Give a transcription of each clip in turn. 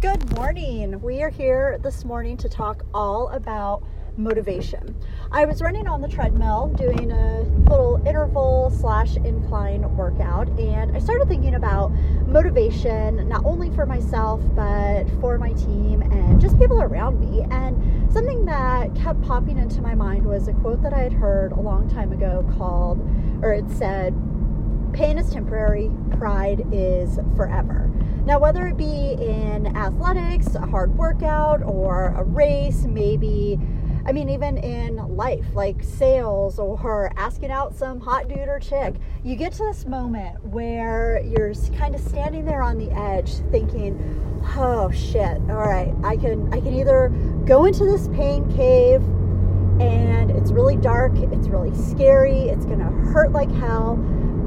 Good morning. We are here this morning to talk all about motivation. I was running on the treadmill doing a little interval slash incline workout, and I started thinking about motivation not only for myself but for my team and just people around me. And something that kept popping into my mind was a quote that I had heard a long time ago called, or it said, pain is temporary, pride is forever. Now, whether it be in athletics, a hard workout, or a race, maybe I mean, even in life, like sales or asking out some hot dude or chick, you get to this moment where you're kind of standing there on the edge thinking, oh shit, all right, I can, I can either go into this pain cave and it's really dark, it's really scary, it's gonna hurt like hell,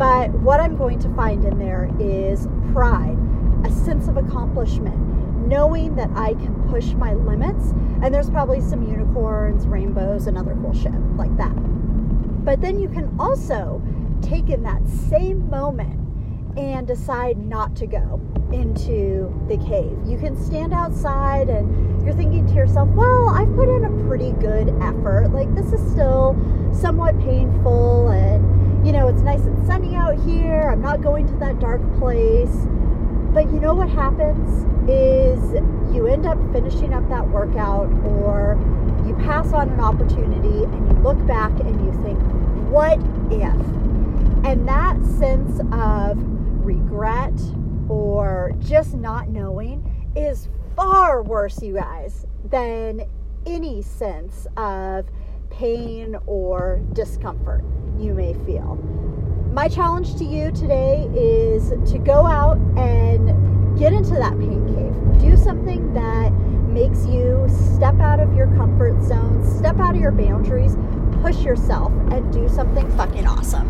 but what I'm going to find in there is pride, a sense of accomplishment knowing that I can push my limits. And there's probably some unicorns, rainbows, and other cool shit like that. But then you can also take in that same moment and decide not to go into the cave. You can stand outside and you're thinking to yourself, well, I've put in a pretty good effort. Like, this is still somewhat painful, and you know, it's nice and sunny out here. I'm not going to that dark place. But you know what happens is you end up finishing up that workout or you pass on an opportunity and you look back and you think, what if? And that sense of regret or just not knowing is far worse, you guys, than any sense of pain or discomfort you may feel my challenge to you today is to go out and get into that pain cave. Do something that makes you step out of your comfort zone, step out of your boundaries, push yourself, and do something fucking awesome.